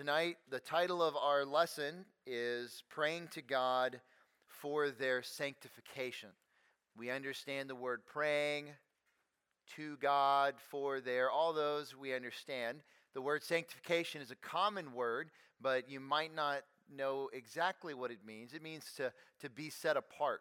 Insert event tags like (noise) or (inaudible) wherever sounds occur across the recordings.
tonight, the title of our lesson is Praying to God for Their Sanctification. We understand the word praying to God for their, all those we understand. The word sanctification is a common word, but you might not know exactly what it means. It means to, to be set apart.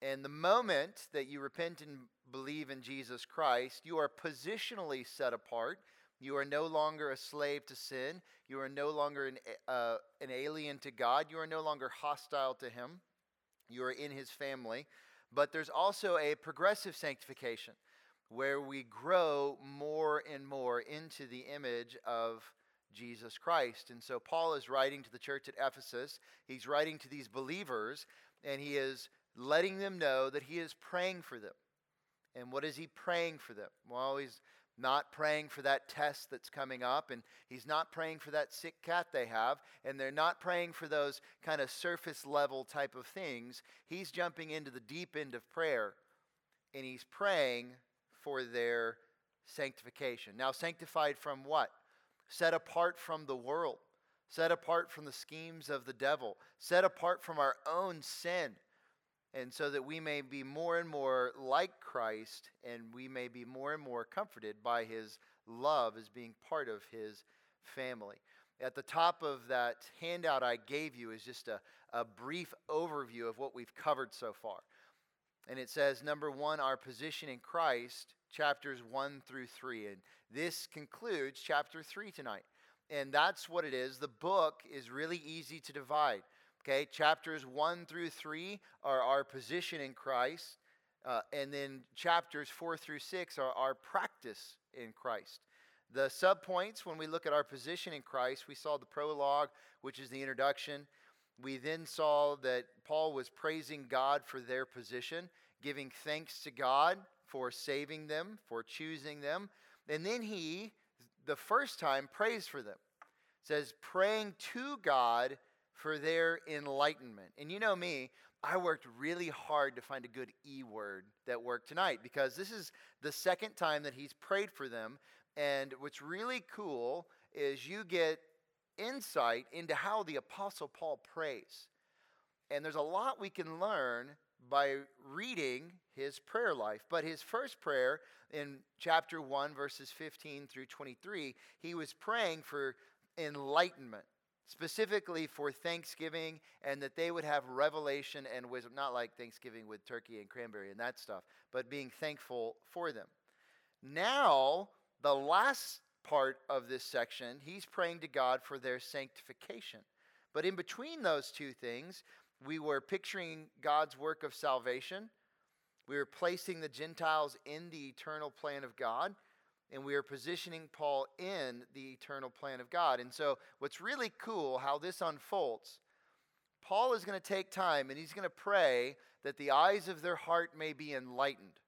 And the moment that you repent and believe in Jesus Christ, you are positionally set apart you are no longer a slave to sin. You are no longer an, uh, an alien to God. You are no longer hostile to Him. You are in His family. But there's also a progressive sanctification where we grow more and more into the image of Jesus Christ. And so Paul is writing to the church at Ephesus. He's writing to these believers, and he is letting them know that he is praying for them. And what is he praying for them? Well, he's not praying for that test that's coming up, and he's not praying for that sick cat they have, and they're not praying for those kind of surface level type of things. He's jumping into the deep end of prayer, and he's praying for their sanctification. Now, sanctified from what? Set apart from the world, set apart from the schemes of the devil, set apart from our own sin and so that we may be more and more like Christ and we may be more and more comforted by his love as being part of his family. At the top of that handout I gave you is just a, a brief overview of what we've covered so far. And it says, number one, our position in Christ, chapters one through three. And this concludes chapter three tonight. And that's what it is. The book is really easy to divide. Okay, chapters 1 through 3 are our position in Christ. Uh, and then chapters 4 through 6 are our practice in Christ. The subpoints, when we look at our position in Christ, we saw the prologue, which is the introduction. We then saw that Paul was praising God for their position, giving thanks to God for saving them, for choosing them. And then he, the first time, prays for them. It says, praying to God for their enlightenment. And you know me, I worked really hard to find a good E word that worked tonight because this is the second time that he's prayed for them. And what's really cool is you get insight into how the Apostle Paul prays. And there's a lot we can learn by reading his prayer life. But his first prayer in chapter 1, verses 15 through 23, he was praying for enlightenment specifically for Thanksgiving and that they would have revelation and wisdom, not like Thanksgiving with turkey and cranberry and that stuff, but being thankful for them. Now, the last part of this section, he's praying to God for their sanctification. But in between those two things, we were picturing God's work of salvation. We were placing the Gentiles in the eternal plan of God and we are positioning Paul in the eternal plan of God. And so, what's really cool how this unfolds, Paul is going to take time and he's going to pray that the eyes of their heart may be enlightened.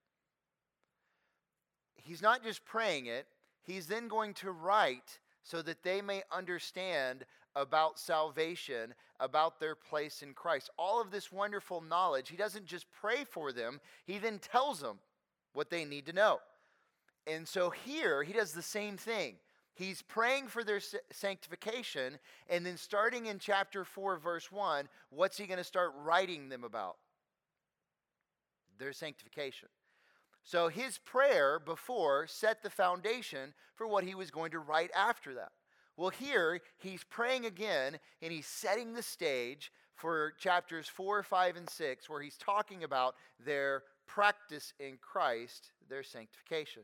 He's not just praying it, he's then going to write so that they may understand about salvation, about their place in Christ. All of this wonderful knowledge, he doesn't just pray for them, he then tells them what they need to know. And so here, he does the same thing. He's praying for their sanctification, and then starting in chapter 4, verse 1, what's he going to start writing them about? Their sanctification. So his prayer before set the foundation for what he was going to write after that. Well, here he's praying again and he's setting the stage for chapters 4, 5, and 6, where he's talking about their practice in Christ, their sanctification.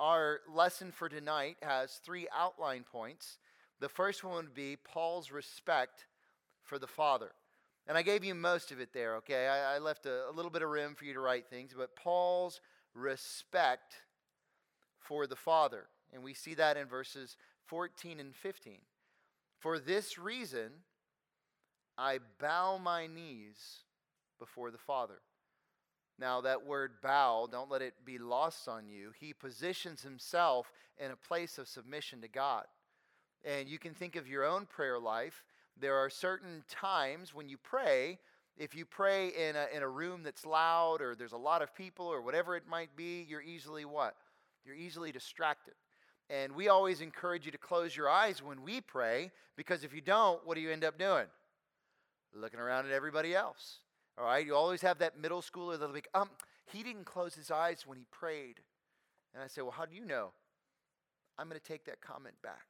Our lesson for tonight has three outline points. The first one would be Paul's respect for the Father. And I gave you most of it there, okay? I, I left a, a little bit of room for you to write things, but Paul's respect for the Father. And we see that in verses 14 and 15. For this reason, I bow my knees before the Father now, that word bow, don't let it be lost on you. He positions himself in a place of submission to God. And you can think of your own prayer life. There are certain times when you pray, if you pray in a, in a room that's loud or there's a lot of people or whatever it might be, you're easily what? You're easily distracted. And we always encourage you to close your eyes when we pray because if you don't, what do you end up doing? Looking around at everybody else. All right? You always have that middle schooler that'll be, um, he didn't close his eyes when he prayed. And I say, well, how do you know? I'm going to take that comment back.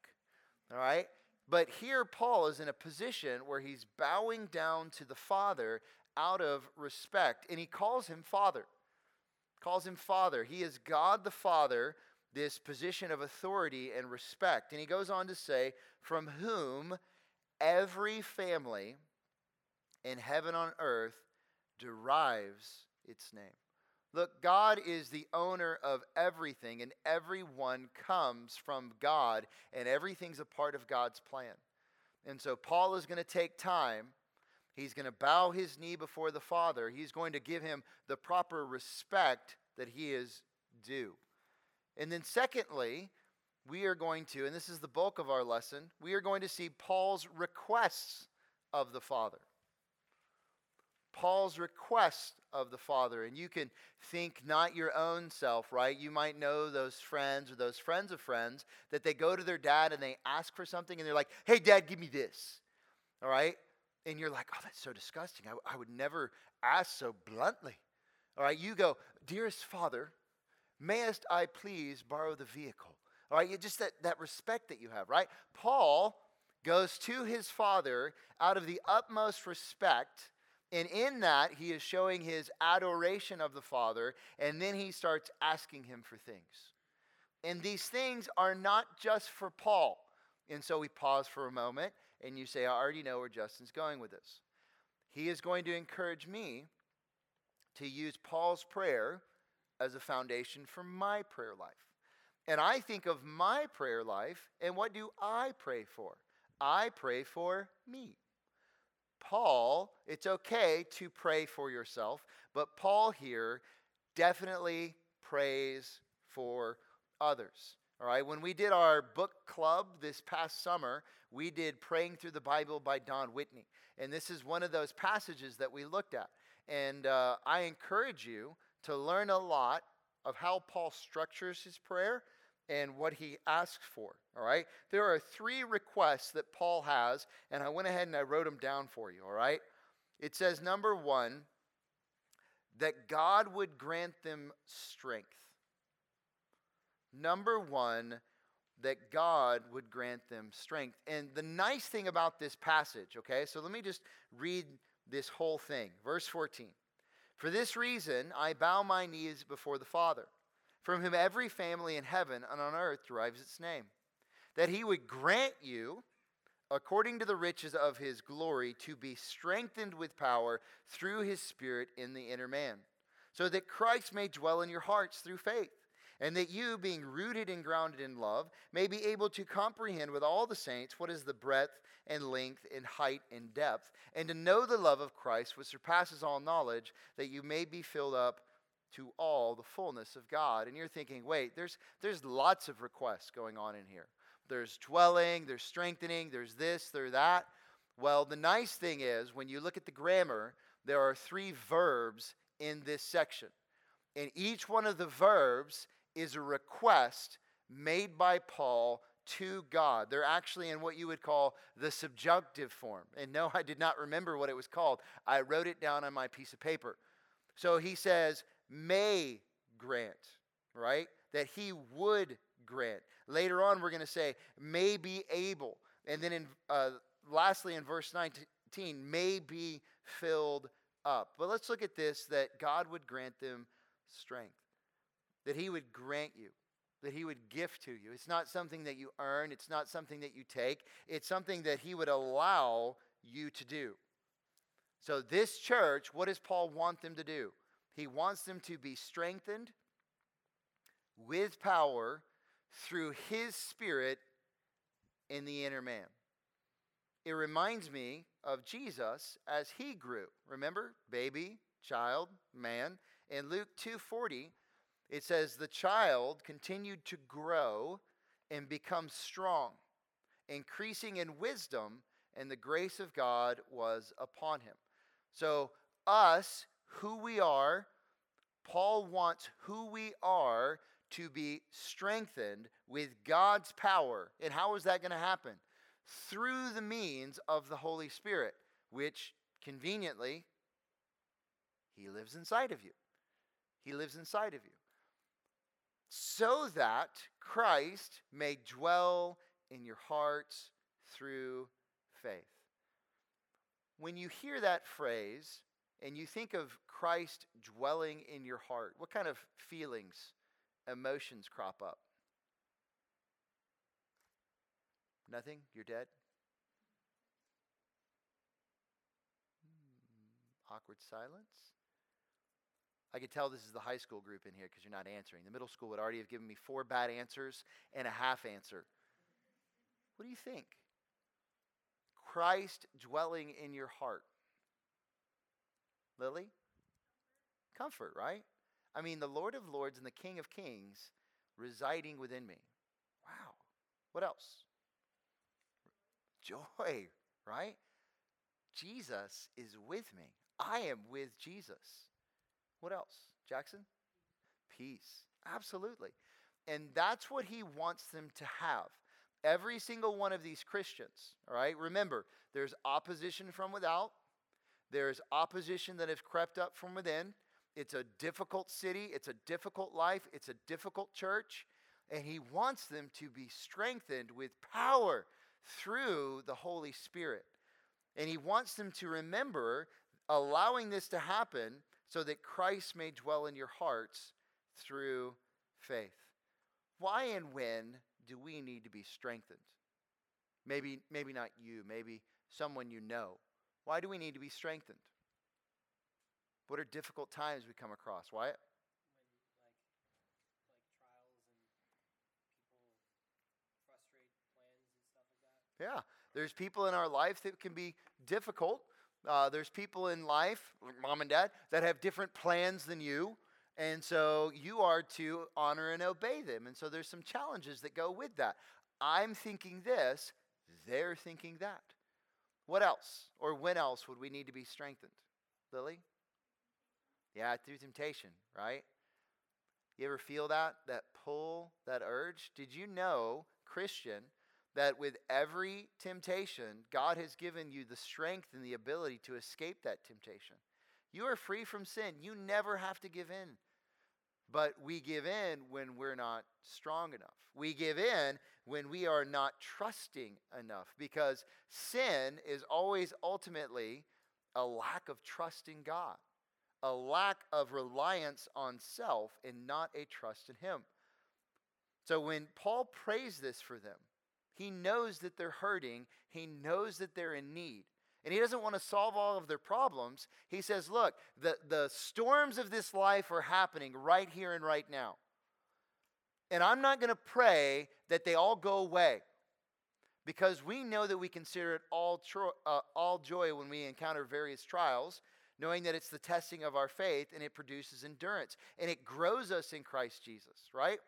All right? But here, Paul is in a position where he's bowing down to the Father out of respect, and he calls him Father. Calls him Father. He is God the Father, this position of authority and respect. And he goes on to say, From whom every family in heaven on earth derives its name. Look, God is the owner of everything, and everyone comes from God, and everything's a part of God's plan. And so Paul is going to take time. He's going to bow his knee before the Father. He's going to give him the proper respect that he is due. And then, secondly, we are going to, and this is the bulk of our lesson, we are going to see Paul's requests of the Father. Paul's request of the Father. And you can think not your own self, right? You might know those friends or those friends of friends that they go to their dad and they ask for something and they're like, hey, dad, give me this. All right? And you're like, oh, that's so disgusting. I, I would never ask so bluntly. All right? You go, dearest Father, mayest I please borrow the vehicle? All right? You, Just that, that respect that you have, right? Paul goes to his father out of the utmost respect and in that, he is showing his adoration of the Father, and then he starts asking him for things. And these things are not just for Paul. And so we pause for a moment, and you say, I already know where Justin's going with this. He is going to encourage me to use Paul's prayer as a foundation for my prayer life. And I think of my prayer life, and what do I pray for? I pray for me. Paul, it's okay to pray for yourself, but Paul here definitely prays for others. All right, when we did our book club this past summer, we did Praying Through the Bible by Don Whitney. And this is one of those passages that we looked at. And uh, I encourage you to learn a lot of how Paul structures his prayer and what he asks for. All right? There are three requests that Paul has, and I went ahead and I wrote them down for you. All right? It says, number one, that God would grant them strength. Number one, that God would grant them strength. And the nice thing about this passage, okay, so let me just read this whole thing. Verse 14. For this reason, I bow my knees before the Father from whom every family in heaven and on earth derives its name, that he would grant you, according to the riches of his glory, to be strengthened with power through his Spirit in the inner man, so that Christ may dwell in your hearts through faith. And that you, being rooted and grounded in love, may be able to comprehend with all the saints what is the breadth and length and height and depth, and to know the love of Christ, which surpasses all knowledge, that you may be filled up to all the fullness of God. And you're thinking, wait, there's, there's lots of requests going on in here. There's dwelling, there's strengthening, there's this, there's that. Well, the nice thing is, when you look at the grammar, there are three verbs in this section. And each one of the verbs is a request made by Paul to God. They're actually in what you would call the subjunctive form. And no, (laughs) I did not remember what it was called. I wrote it down on my piece of paper. So he says, may grant, right? That he would grant. Later on, we're going to say, may be able. And then in, uh, lastly, in verse 19, may be filled up. But let's look at this that God would grant them strength, that he would grant you, that he would gift to you. It's not something that you earn, it's not something that you take, it's something that he would allow you to do. So, this church, what does Paul want them to do? He wants them to be strengthened with power through His Spirit in the inner man. It reminds me of Jesus as he grew. Remember, baby, child, man. In Luke 2:40, it says the child continued to grow and become strong, increasing in wisdom, and the grace of God was upon him. So, us who we are. Paul wants who we are to be strengthened with God's power. And how is that going to happen? Through the means of the Holy Spirit, which conveniently, He lives inside of you. He lives inside of you. So that Christ may dwell in your hearts through faith. When you hear that phrase and you think of Christ dwelling in your heart, what kind of feelings, emotions crop up? Nothing? You're dead? Hmm, awkward silence? I could tell this is the high school group in here because you're not answering. The middle school would already have given me four bad answers and a half answer. What do you think? Christ dwelling in your heart. Lily? Comfort, right? I mean, the Lord of Lords and the King of Kings residing within me. Wow. What else? Joy, right? Jesus is with me. I am with Jesus. What else? Jackson? Peace. Absolutely. And that's what he wants them to have. Every single one of these Christians, all right? Remember, there's opposition from without, there's opposition that has crept up from within. It's a difficult city, it's a difficult life, it's a difficult church, and he wants them to be strengthened with power through the Holy Spirit. And he wants them to remember allowing this to happen so that Christ may dwell in your hearts through faith. Why and when do we need to be strengthened? Maybe, maybe not you, maybe someone you know. Why do we need to be strengthened? What are difficult times we come across? Why? Yeah, there's people in our life that can be difficult, uh, there's people in life, mom and dad, that have different plans than you. And so you are to honor and obey them. And so there's some challenges that go with that. I'm thinking this, they're thinking that. What else? Or when else would we need to be strengthened? Lily? Yeah, through temptation, right? You ever feel that? That pull, that urge? Did you know, Christian, that with every temptation, God has given you the strength and the ability to escape that temptation. You are free from sin. You never have to give in. But we give in when we're not strong enough. We give in when we are not trusting enough because sin is always ultimately a lack of trust in God, a lack of reliance on self and not a trust in Him. So when Paul prays this for them, he knows that they're hurting, he knows that they're in need. And he doesn't want to solve all of their problems. He says, Look, the, the storms of this life are happening right here and right now. And I'm not going to pray that they all go away because we know that we consider it all, tro- uh, all joy when we encounter various trials, knowing that it's the testing of our faith and it produces endurance and it grows us in Christ Jesus, right?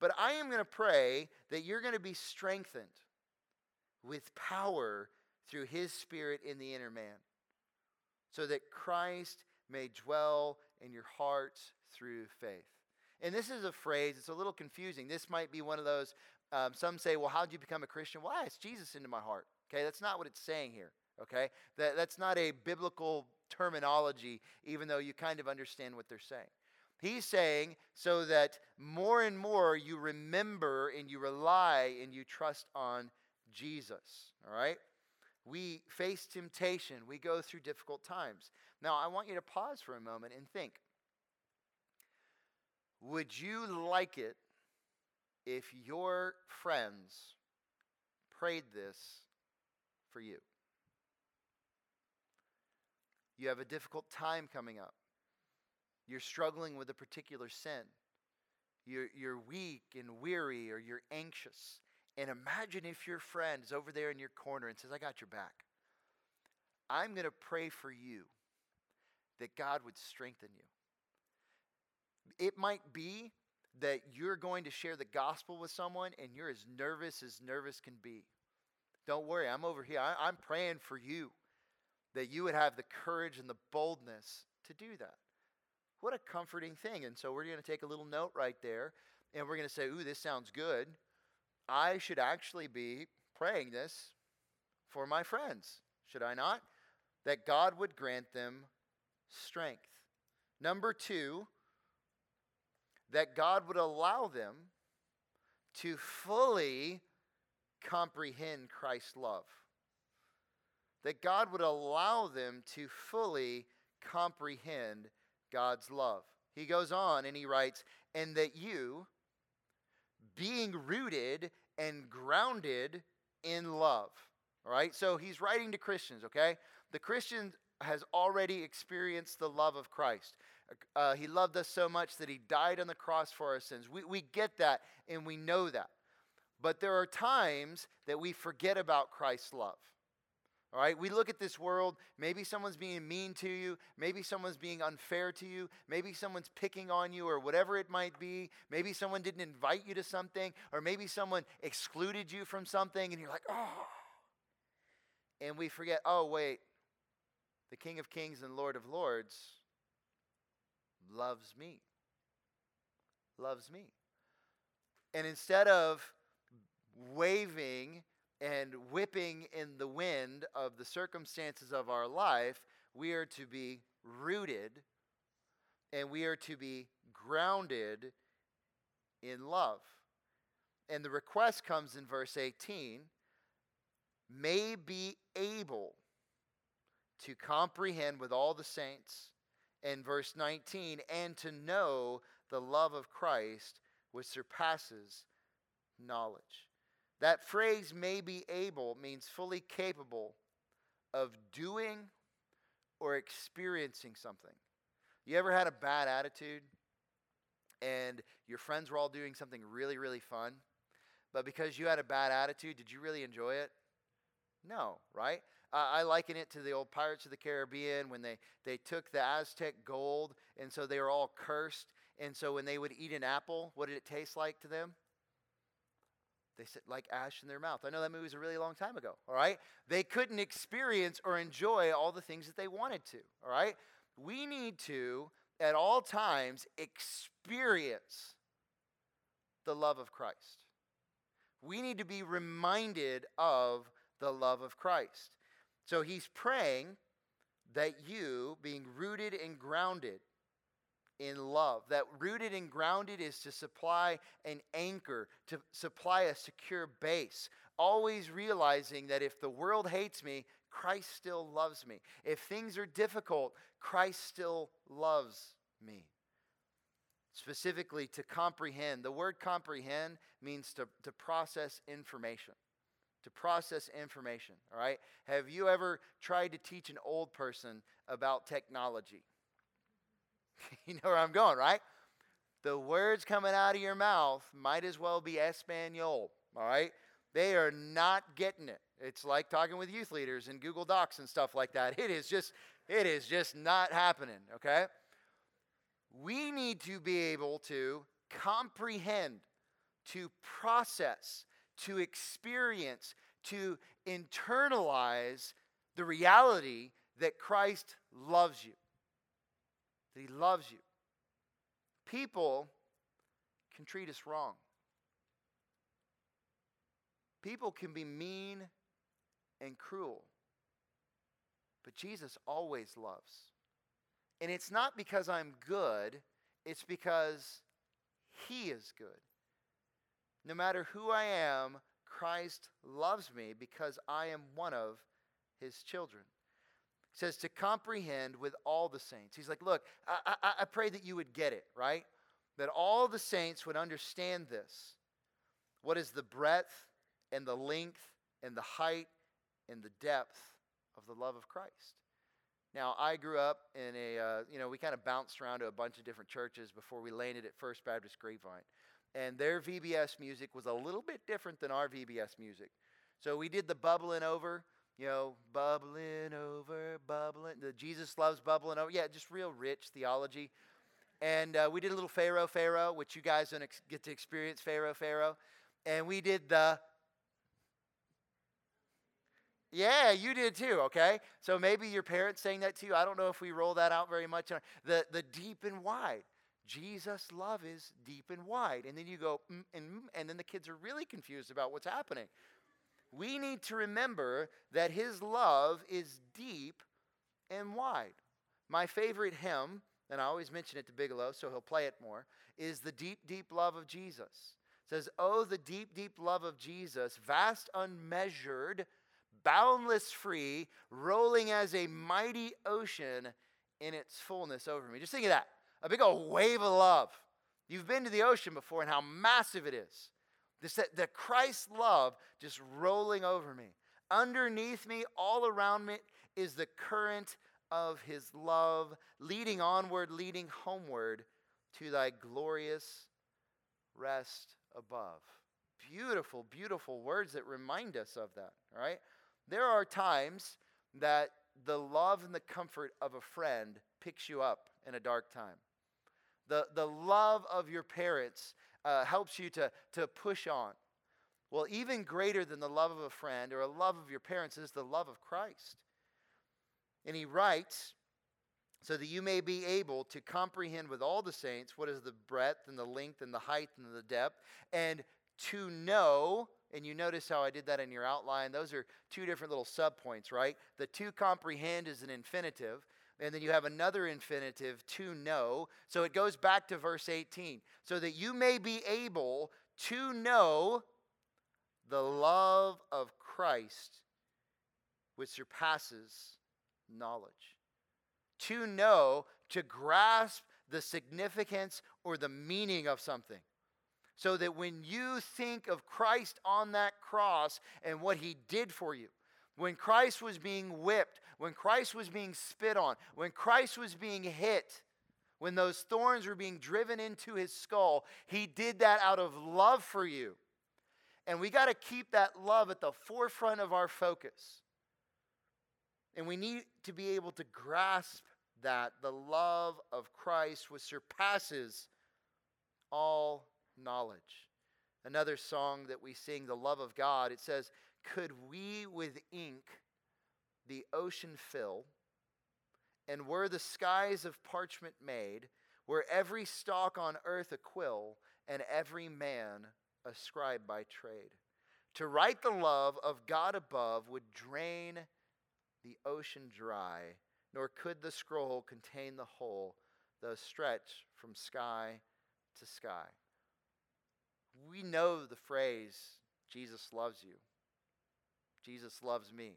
But I am going to pray that you're going to be strengthened with power through his spirit in the inner man, so that Christ may dwell in your hearts through faith. And this is a phrase, it's a little confusing. This might be one of those, um, some say, well, how did you become a Christian? Well, I asked Jesus into my heart. Okay, that's not what it's saying here. Okay, that, that's not a biblical terminology, even though you kind of understand what they're saying. He's saying so that more and more you remember and you rely and you trust on Jesus. All right? We face temptation, we go through difficult times. Now, I want you to pause for a moment and think Would you like it if your friends prayed this for you? You have a difficult time coming up. You're struggling with a particular sin. You're, you're weak and weary or you're anxious. And imagine if your friend is over there in your corner and says, I got your back. I'm going to pray for you that God would strengthen you. It might be that you're going to share the gospel with someone and you're as nervous as nervous can be. Don't worry, I'm over here. I, am praying for you that you would have the courage and the boldness to do that. What a comforting thing. And so we're going to take a little note right there and we're going to say, Ooh, this sounds good. I should actually be praying this for my friends, should I not? That God would grant them strength. Number two, that God would allow them to fully comprehend Christ's love. That God would allow them to fully comprehend God's love. He goes on and he writes, and that you, being rooted and grounded in love. All right, so he's writing to Christians, okay? The Christian has already experienced the love of Christ. Uh, he loved us so much that he died on the cross for our sins. We, we get that and we know that. But there are times that we forget about Christ's love. All right, we look at this world. Maybe someone's being mean to you. Maybe someone's being unfair to you. Maybe someone's picking on you, or whatever it might be. Maybe someone didn't invite you to something, or maybe someone excluded you from something, and you're like, oh. And we forget, oh, wait, the King of Kings and Lord of Lords loves me. Loves me. And instead of waving and whipping in the wind of the circumstances of our life, we are to be rooted and we are to be grounded in love. And the request comes in verse 18 may be able to comprehend with all the saints, in verse 19, and to know the love of Christ which surpasses knowledge. That phrase may be able means fully capable of doing or experiencing something. You ever had a bad attitude and your friends were all doing something really, really fun, but because you had a bad attitude, did you really enjoy it? No, right? Uh, I liken it to the old Pirates of the Caribbean when they, they took the Aztec gold, and so they were all cursed. And so when they would eat an apple, what did it taste like to them? They said, like ash in their mouth. I know that movie was a really long time ago, all right? They couldn't experience or enjoy all the things that they wanted to, all right? We need to, at all times, experience the love of Christ. We need to be reminded of the love of Christ. So he's praying that you, being rooted and grounded in love, that rooted and grounded is to supply an anchor, to supply a secure base, always realizing that if the world hates me, Christ still loves me. If things are difficult, Christ still loves me. Specifically, to comprehend. The word comprehend means to, to process information to process information, all right? Have you ever tried to teach an old person about technology? (laughs) you know where I'm going, right? The words coming out of your mouth might as well be Espanol, all right? They are not getting it. It's like talking with youth leaders and Google Docs and stuff like that. It is just it is just not happening, okay? We need to be able to comprehend, to process, to experience, to internalize the reality that Christ loves you. That He loves you. People can treat us wrong. People can be mean and cruel. But Jesus always loves. And it's not because I'm good, it's because He is good. No matter who I am, Christ loves me because I am one of his children. He says to comprehend with all the saints. He's like, look, I, I, I pray that you would get it, right? That all the saints would understand this. What is the breadth and the length and the height and the depth of the love of Christ? Now, I grew up in a, uh, you know, we kind of bounced around to a bunch of different churches before we landed at First Baptist Grapevine and their VBS music was a little bit different than our VBS music. So we did the bubbling over, you know, bubbling over, bubbling. The Jesus loves bubbling over. Yeah, just real rich theology. And uh, we did a little Pharaoh, Pharaoh, which you guys don't ex- get to experience Pharaoh, Pharaoh. And we did the Yeah, you did too, okay? So maybe your parents saying that to you. I don't know if we roll that out very much. The, the deep and wide. Jesus' love is deep and wide. And then you go, mm, and, mm, and then the kids are really confused about what's happening. We need to remember that his love is deep and wide. My favorite hymn, and I always mention it to Bigelow, so he'll play it more, is the deep, deep love of Jesus. It says, Oh, the deep, deep love of Jesus, vast, unmeasured, boundless, free, rolling as a mighty ocean in its fullness over me. Just think of that a big old wave of love. You've been to the ocean before and how massive it is. This, the Christ love just rolling over me. Underneath me, all around me, is the current of his love, leading onward, leading homeward to thy glorious rest above. Beautiful, beautiful words that remind us of that, right? There are times that the love and the comfort of a friend picks you up in a dark time. The, the love of your parents uh, helps you to, to push on. Well, even greater than the love of a friend or a love of your parents is the love of Christ. And he writes, so that you may be able to comprehend with all the saints what is the breadth and the length and the height and the depth, and to know, and you notice how I did that in your outline. Those are two different little subpoints, right? The to comprehend is an infinitive, and then you have another infinitive, to know. So it goes back to verse 18. So that you may be able to know the love of Christ, which surpasses knowledge. To know, to grasp the significance or the meaning of something. So that when you think of Christ on that cross and what he did for you, when Christ was being whipped, when Christ was being spit on, when Christ was being hit, when those thorns were being driven into his skull, he did that out of love for you. And we got to keep that love at the forefront of our focus. And we need to be able to grasp that the love of Christ, which surpasses all knowledge. Another song that we sing, The Love of God, it says, could we with ink the ocean fill, and were the skies of parchment made, were every stalk on earth a quill, and every man a scribe by trade? To write the love of God above would drain the ocean dry, nor could the scroll contain the whole, though stretch from sky to sky. We know the phrase, Jesus loves you. Jesus loves me.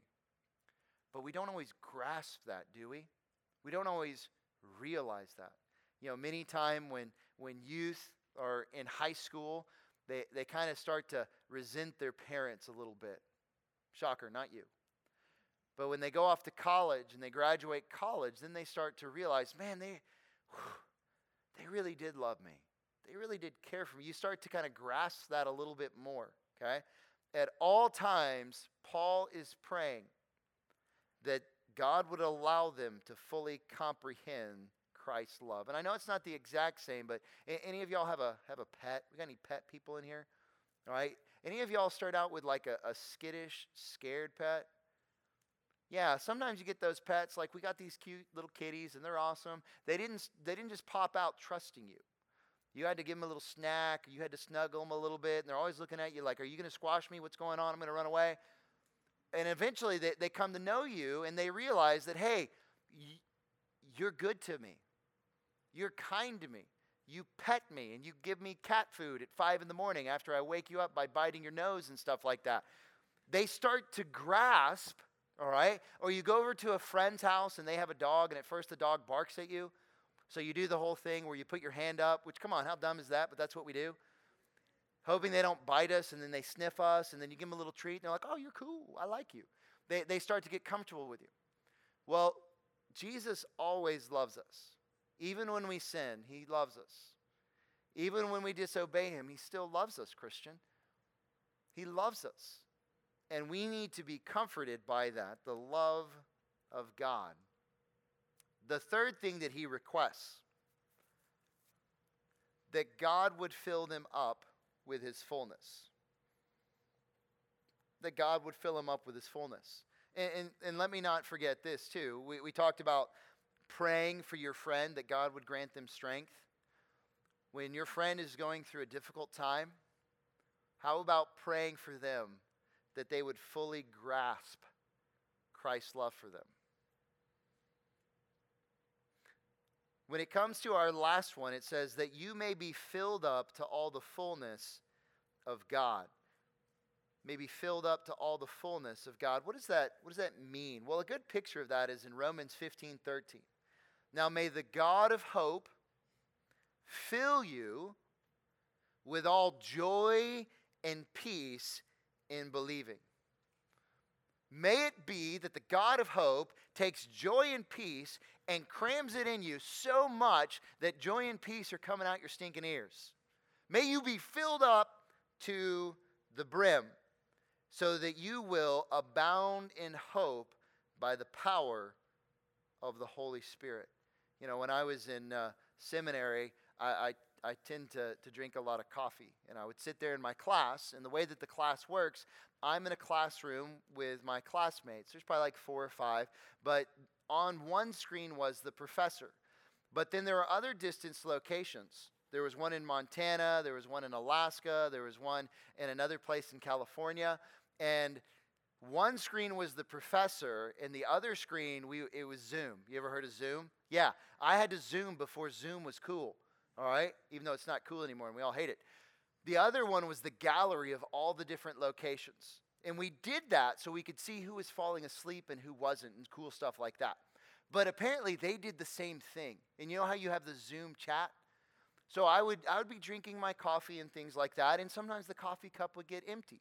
But we don't always grasp that, do we? We don't always realize that. You know, many time when when youth are in high school, they, they kind of start to resent their parents a little bit. Shocker, not you. But when they go off to college and they graduate college, then they start to realize, man, they they really did love me. They really did care for me. You start to kind of grasp that a little bit more, okay? At all times, Paul is praying that God would allow them to fully comprehend Christ's love. And I know it's not the exact same, but any of y'all have a have a pet? We got any pet people in here? All right. Any of y'all start out with like a, a skittish, scared pet? Yeah, sometimes you get those pets like we got these cute little kitties and they're awesome. They didn't they didn't just pop out trusting you. You had to give them a little snack. You had to snuggle them a little bit. And they're always looking at you like, Are you going to squash me? What's going on? I'm going to run away. And eventually they, they come to know you and they realize that, hey, you're good to me. You're kind to me. You pet me and you give me cat food at five in the morning after I wake you up by biting your nose and stuff like that. They start to grasp, all right? Or you go over to a friend's house and they have a dog, and at first the dog barks at you. So you do the whole thing where you put your hand up, which, come on, how dumb is that? But that's what we do. Hoping they don't bite us and then they sniff us and then you give them a little treat and they're like, oh, you're cool. I like you. They, they start to get comfortable with you. Well, Jesus always loves us. Even when we sin, he loves us. Even when we disobey him, he still loves us, Christian. He loves us. And we need to be comforted by that, the love of God. The third thing that he requests that God would fill them up with his fullness. That God would fill him up with his fullness. And, and, and let me not forget this, too. We, we talked about praying for your friend that God would grant them strength. When your friend is going through a difficult time, how about praying for them that they would fully grasp Christ's love for them? When it comes to our last one, it says that you may be filled up to all the fullness of God. May be filled up to all the fullness of God. What does that, what does that mean? Well, a good picture of that is in Romans 15 13. Now may the God of hope fill you with all joy and peace in believing. May it be that the God of hope takes joy and peace and crams it in you so much that joy and peace are coming out your stinking ears. May you be filled up to the brim so that you will abound in hope by the power of the Holy Spirit. You know, when I was in uh, seminary, I, I, I tend to, to drink a lot of coffee. And I would sit there in my class, and the way that the class works, I'm in a classroom with my classmates. There's probably like four or five, but on one screen was the professor. But then there are other distance locations. There was one in Montana, there was one in Alaska, there was one in another place in California. And one screen was the professor, and the other screen, we, it was Zoom. You ever heard of Zoom? Yeah, I had to Zoom before Zoom was cool, all right? Even though it's not cool anymore and we all hate it. The other one was the gallery of all the different locations. And we did that so we could see who was falling asleep and who wasn't, and cool stuff like that. But apparently they did the same thing. And you know how you have the Zoom chat? So I would I would be drinking my coffee and things like that, and sometimes the coffee cup would get empty.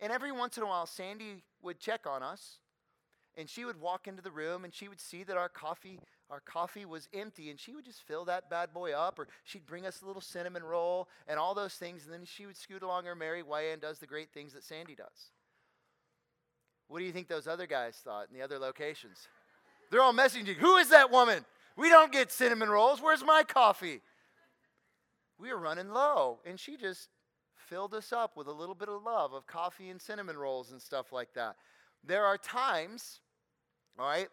And every once in a while Sandy would check on us, and she would walk into the room and she would see that our coffee our coffee was empty and she would just fill that bad boy up or she'd bring us a little cinnamon roll and all those things and then she would scoot along her merry way and does the great things that Sandy does. What do you think those other guys thought in the other locations? They're all messaging, Who is that woman? We don't get cinnamon rolls. Where's my coffee? We were running low. And she just filled us up with a little bit of love of coffee and cinnamon rolls and stuff like that. There are times, all right,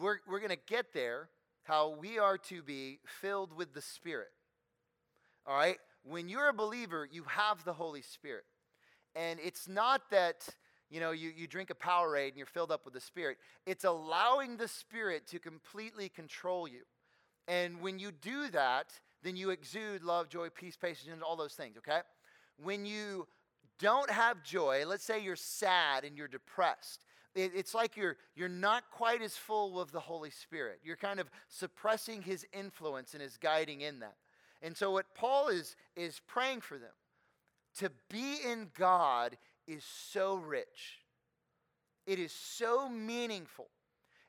we're, we're going to get there, how we are to be filled with the Spirit. All right? When you're a believer, you have the Holy Spirit. And it's not that you know, you, you drink a Powerade and you're filled up with the Spirit. It's allowing the Spirit to completely control you. And when you do that, then you exude love, joy, peace, patience, and all those things, okay? When you don't have joy, let's say you're sad and you're depressed, it, it's like you're, you're not quite as full of the Holy Spirit. You're kind of suppressing his influence and his guiding in that. And so, what Paul is, is praying for them to be in God is so rich. It is so meaningful.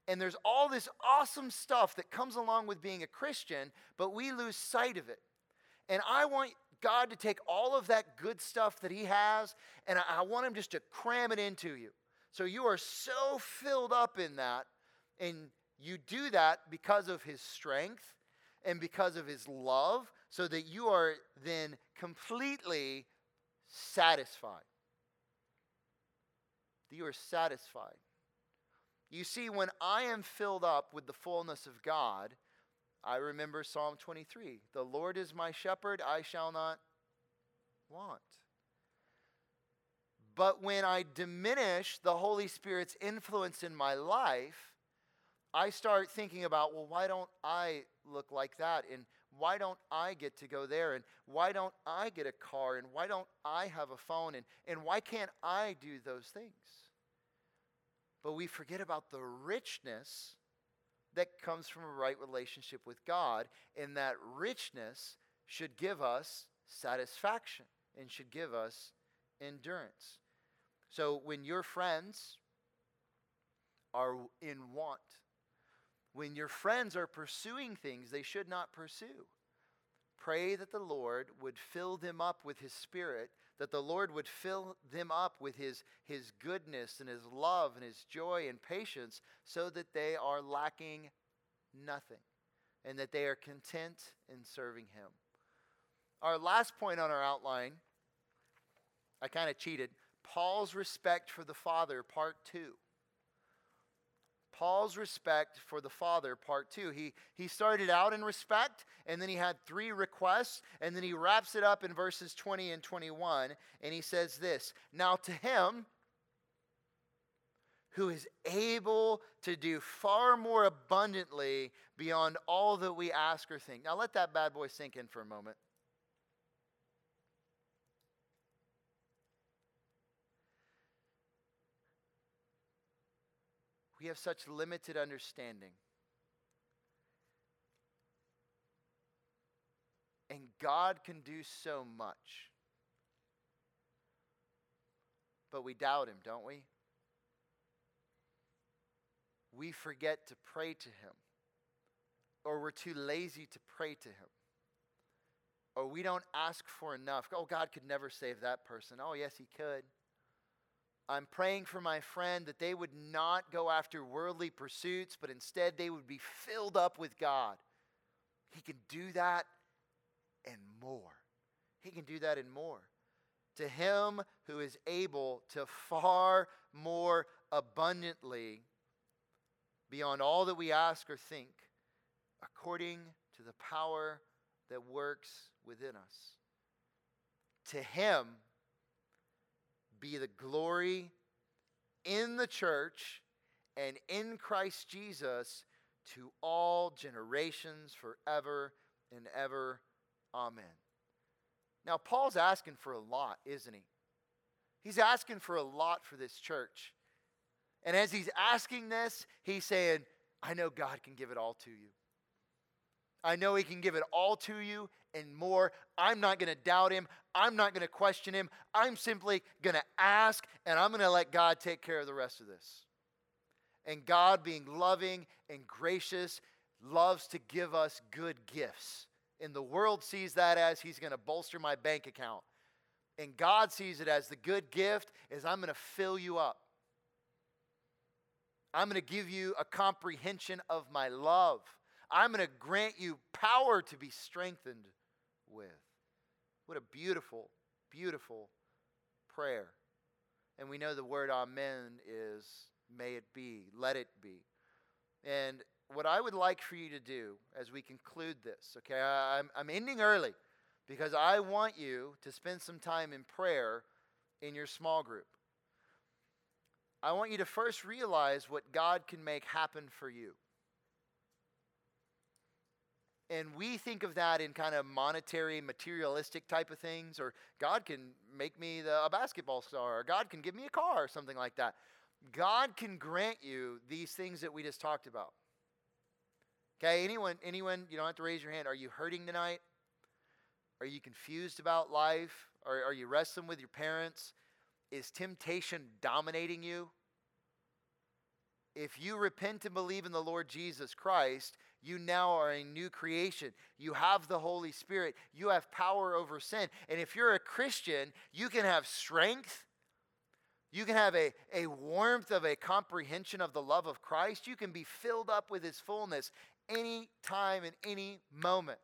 And there's all this awesome stuff that comes along with being a Christian, but we lose sight of it. And I want God to take all of that good stuff that He has, and I want Him just to cram it into you. So you are so filled up in that, and you do that because of His strength and because of His love, so that you are then completely satisfied that you are satisfied. You see, when I am filled up with the fullness of God, I remember Psalm 23 The Lord is my shepherd, I shall not want. But when I diminish the Holy Spirit's influence in my life, I start thinking about, well, why don't I look like that? And why don't I get to go there? And why don't I get a car? And why don't I have a phone? And, and why can't I do those things? But we forget about the richness that comes from a right relationship with God, and that richness should give us satisfaction and should give us endurance. So when your friends are in want, when your friends are pursuing things they should not pursue, pray that the Lord would fill them up with His Spirit that the Lord would fill them up with his, his goodness and his love and his joy and patience so that they are lacking nothing and that they are content in serving him. Our last point on our outline, I kind of cheated. Paul's respect for the Father, part two. Paul's respect for the Father, part two. He, he started out in respect, and then he had three requests, and then he wraps it up in verses 20 and 21, and he says this Now to him who is able to do far more abundantly beyond all that we ask or think. Now let that bad boy sink in for a moment. We have such limited understanding. And God can do so much. But we doubt Him, don't we? We forget to pray to Him. Or we're too lazy to pray to Him. Or we don't ask for enough. Oh, God could never save that person. Oh, yes, He could. I'm praying for my friend that they would not go after worldly pursuits, but instead they would be filled up with God. He can do that and more. He can do that and more. To him who is able to far more abundantly, beyond all that we ask or think, according to the power that works within us. To him, be the glory in the church and in Christ Jesus to all generations forever and ever. Amen. Now, Paul's asking for a lot, isn't he? He's asking for a lot for this church. And as he's asking this, he's saying, I know God can give it all to you. I know He can give it all to you and more. I'm not going to doubt Him. I'm not going to question Him. I'm simply going to ask, and I'm going to let God take care of the rest of this. And God, being loving and gracious, loves to give us good gifts. And the world sees that as He's going to bolster my bank account. And God sees it as the good gift is I'm going to fill you up. I'm going to give you a comprehension of my love. I'm going to grant you power to be strengthened with. What a beautiful, beautiful prayer. And we know the word amen is may it be, let it be. And what I would like for you to do as we conclude this, okay, I'm, I'm ending early because I want you to spend some time in prayer in your small group. I want you to first realize what God can make happen for you. And we think of that in kind of monetary, materialistic type of things, or God can make me the, a basketball star, or God can give me a car, or something like that. God can grant you these things that we just talked about. Okay, anyone, anyone, you don't have to raise your hand. Are you hurting tonight? Are you confused about life? Are, are you wrestling with your parents? Is temptation dominating you? If you repent and believe in the Lord Jesus Christ, you now are a new creation. You have the Holy Spirit. You have power over sin. And if you're a Christian, you can have strength. You can have a, a warmth of a comprehension of the love of Christ. You can be filled up with His fullness any time and any moment.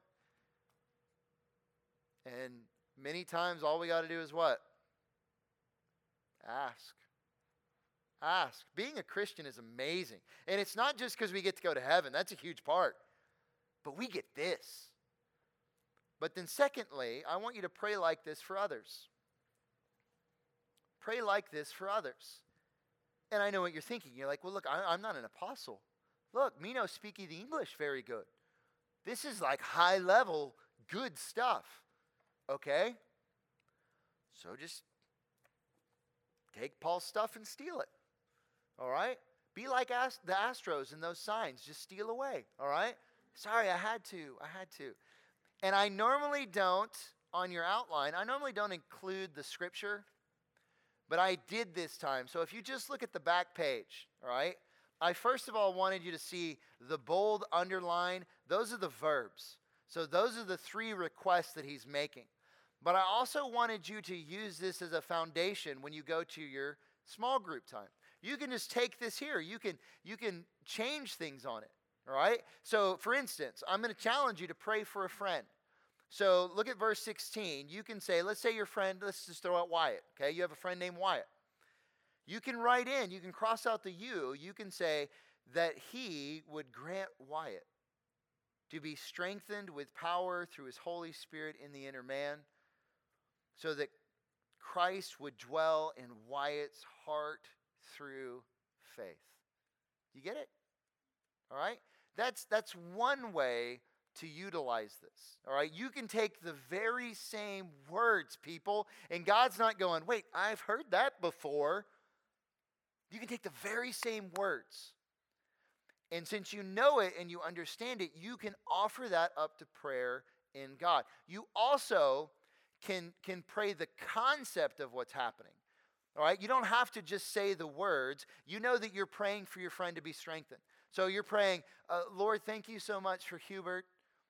And many times, all we got to do is what? Ask. Ask. Being a Christian is amazing. And it's not just because we get to go to heaven, that's a huge part. But we get this. But then, secondly, I want you to pray like this for others. Pray like this for others. And I know what you're thinking. You're like, well, look, I, am not an apostle. Look, me no speaking the English very good. This is like high level, good stuff. Okay? So just take Paul's stuff and steal it. All right? Be like Ast- the Astros in those signs. Just steal away. All right? Sorry, I had to. I had to. And I normally don't, on your outline, I normally don't include the scripture, but I did this time. So if you just look at the back page, all right? I first of all wanted you to see the bold underline. Those are the verbs. So those are the three requests that he's making. But I also wanted you to use this as a foundation when you go to your small group time. You can just take this here. You can you can change things on it. All right? So, for instance, I'm going to challenge you to pray for a friend. So, look at verse 16. You can say, let's say your friend, let's just throw out Wyatt, okay? You have a friend named Wyatt. You can write in, you can cross out the you, you can say, that he would grant Wyatt to be strengthened with power through his Holy Spirit in the inner man, so that Christ would dwell in Wyatt's heart through faith. You get it? All right? That's, that's one way to utilize this. All right? You can take the very same words, people, and God's not going, wait, I've heard that before. You can take the very same words. And since you know it and you understand it, you can offer that up to prayer in God. You also can, can pray the concept of what's happening. All right? You don't have to just say the words. You know that you're praying for your friend to be strengthened. So you're praying, uh, Lord, thank you so much for Hubert.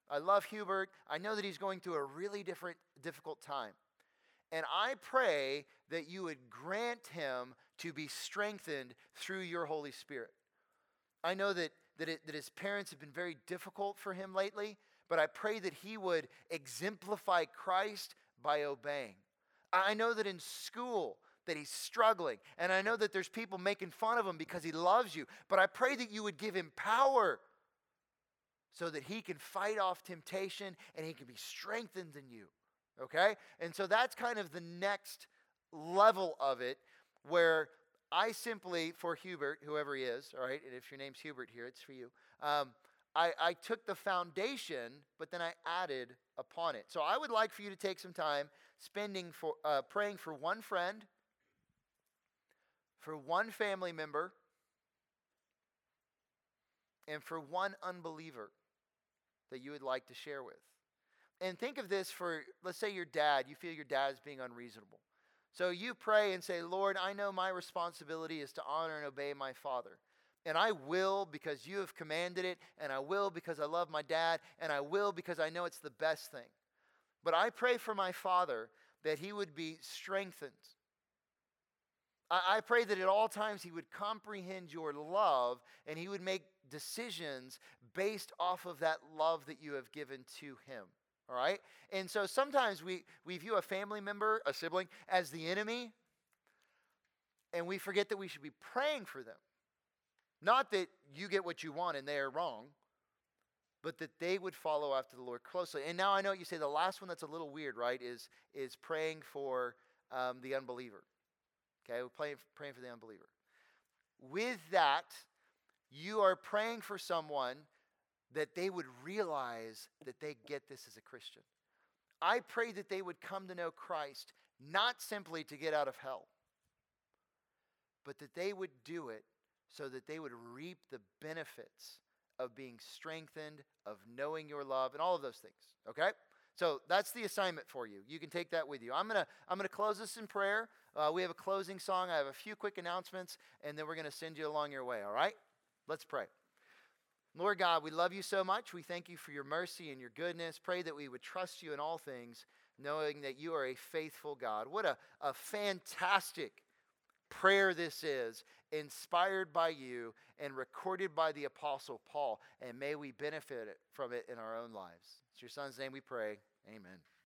I love Hubert. I know that he's going through a really different, difficult time. And I pray that you would grant him to be strengthened through your Holy Spirit. I know that, that, it, that his parents have been very difficult for him lately, but I pray that he would exemplify Christ by obeying. I know that in school, that he's struggling. And I know that there's people making fun of him because he loves you. But I pray that you would give him power so that he can fight off temptation and he can be strengthened in you. Okay? And so that's kind of the next level of it where I simply, for Hubert, whoever he is, all right, and if your name's Hubert here, it's for you. Um, I, I took the foundation, but then I added upon it. So I would like for you to take some time spending for uh, praying for one friend, for one family member, and for one unbeliever that you would like to share with. And think of this for, let's say, your dad. You feel your dad is being unreasonable. So you pray and say, Lord, I know my responsibility is to honor and obey my father. And I will because you have commanded it, and I will because I love my dad, and I will because I know it's the best thing. But I pray for my father that he would be strengthened. I, pray that at all times he would comprehend your love and he would make decisions based off of that love that you have given to him. All right? And so sometimes we, we view a family member, a sibling, as the enemy, and we forget that we should be praying for them. Not that you get what you want and they are wrong, but that they would follow after the Lord closely. And now I know you say the last one that's a little weird, right, is, is praying for um, the unbeliever. Okay, we're praying, praying for the unbeliever. With that, you are praying for someone that they would realize that they get this as a Christian. I pray that they would come to know Christ not simply to get out of hell, but that they would do it so that they would reap the benefits of being strengthened, of knowing your love, and all of those things. Okay? So that's the assignment for you. You can take that with you. I'm gonna I'm gonna close this in prayer. Uh, we have a closing song. I have a few quick announcements, and then we're gonna send you along your way. All right? Let's pray. Lord God, we love you so much. We thank you for your mercy and your goodness. Pray that we would trust you in all things, knowing that you are a faithful God. What a, a fantastic prayer this is, inspired by you and recorded by the Apostle Paul. And may we benefit from it in our own lives. It's your son's name we pray. Amen.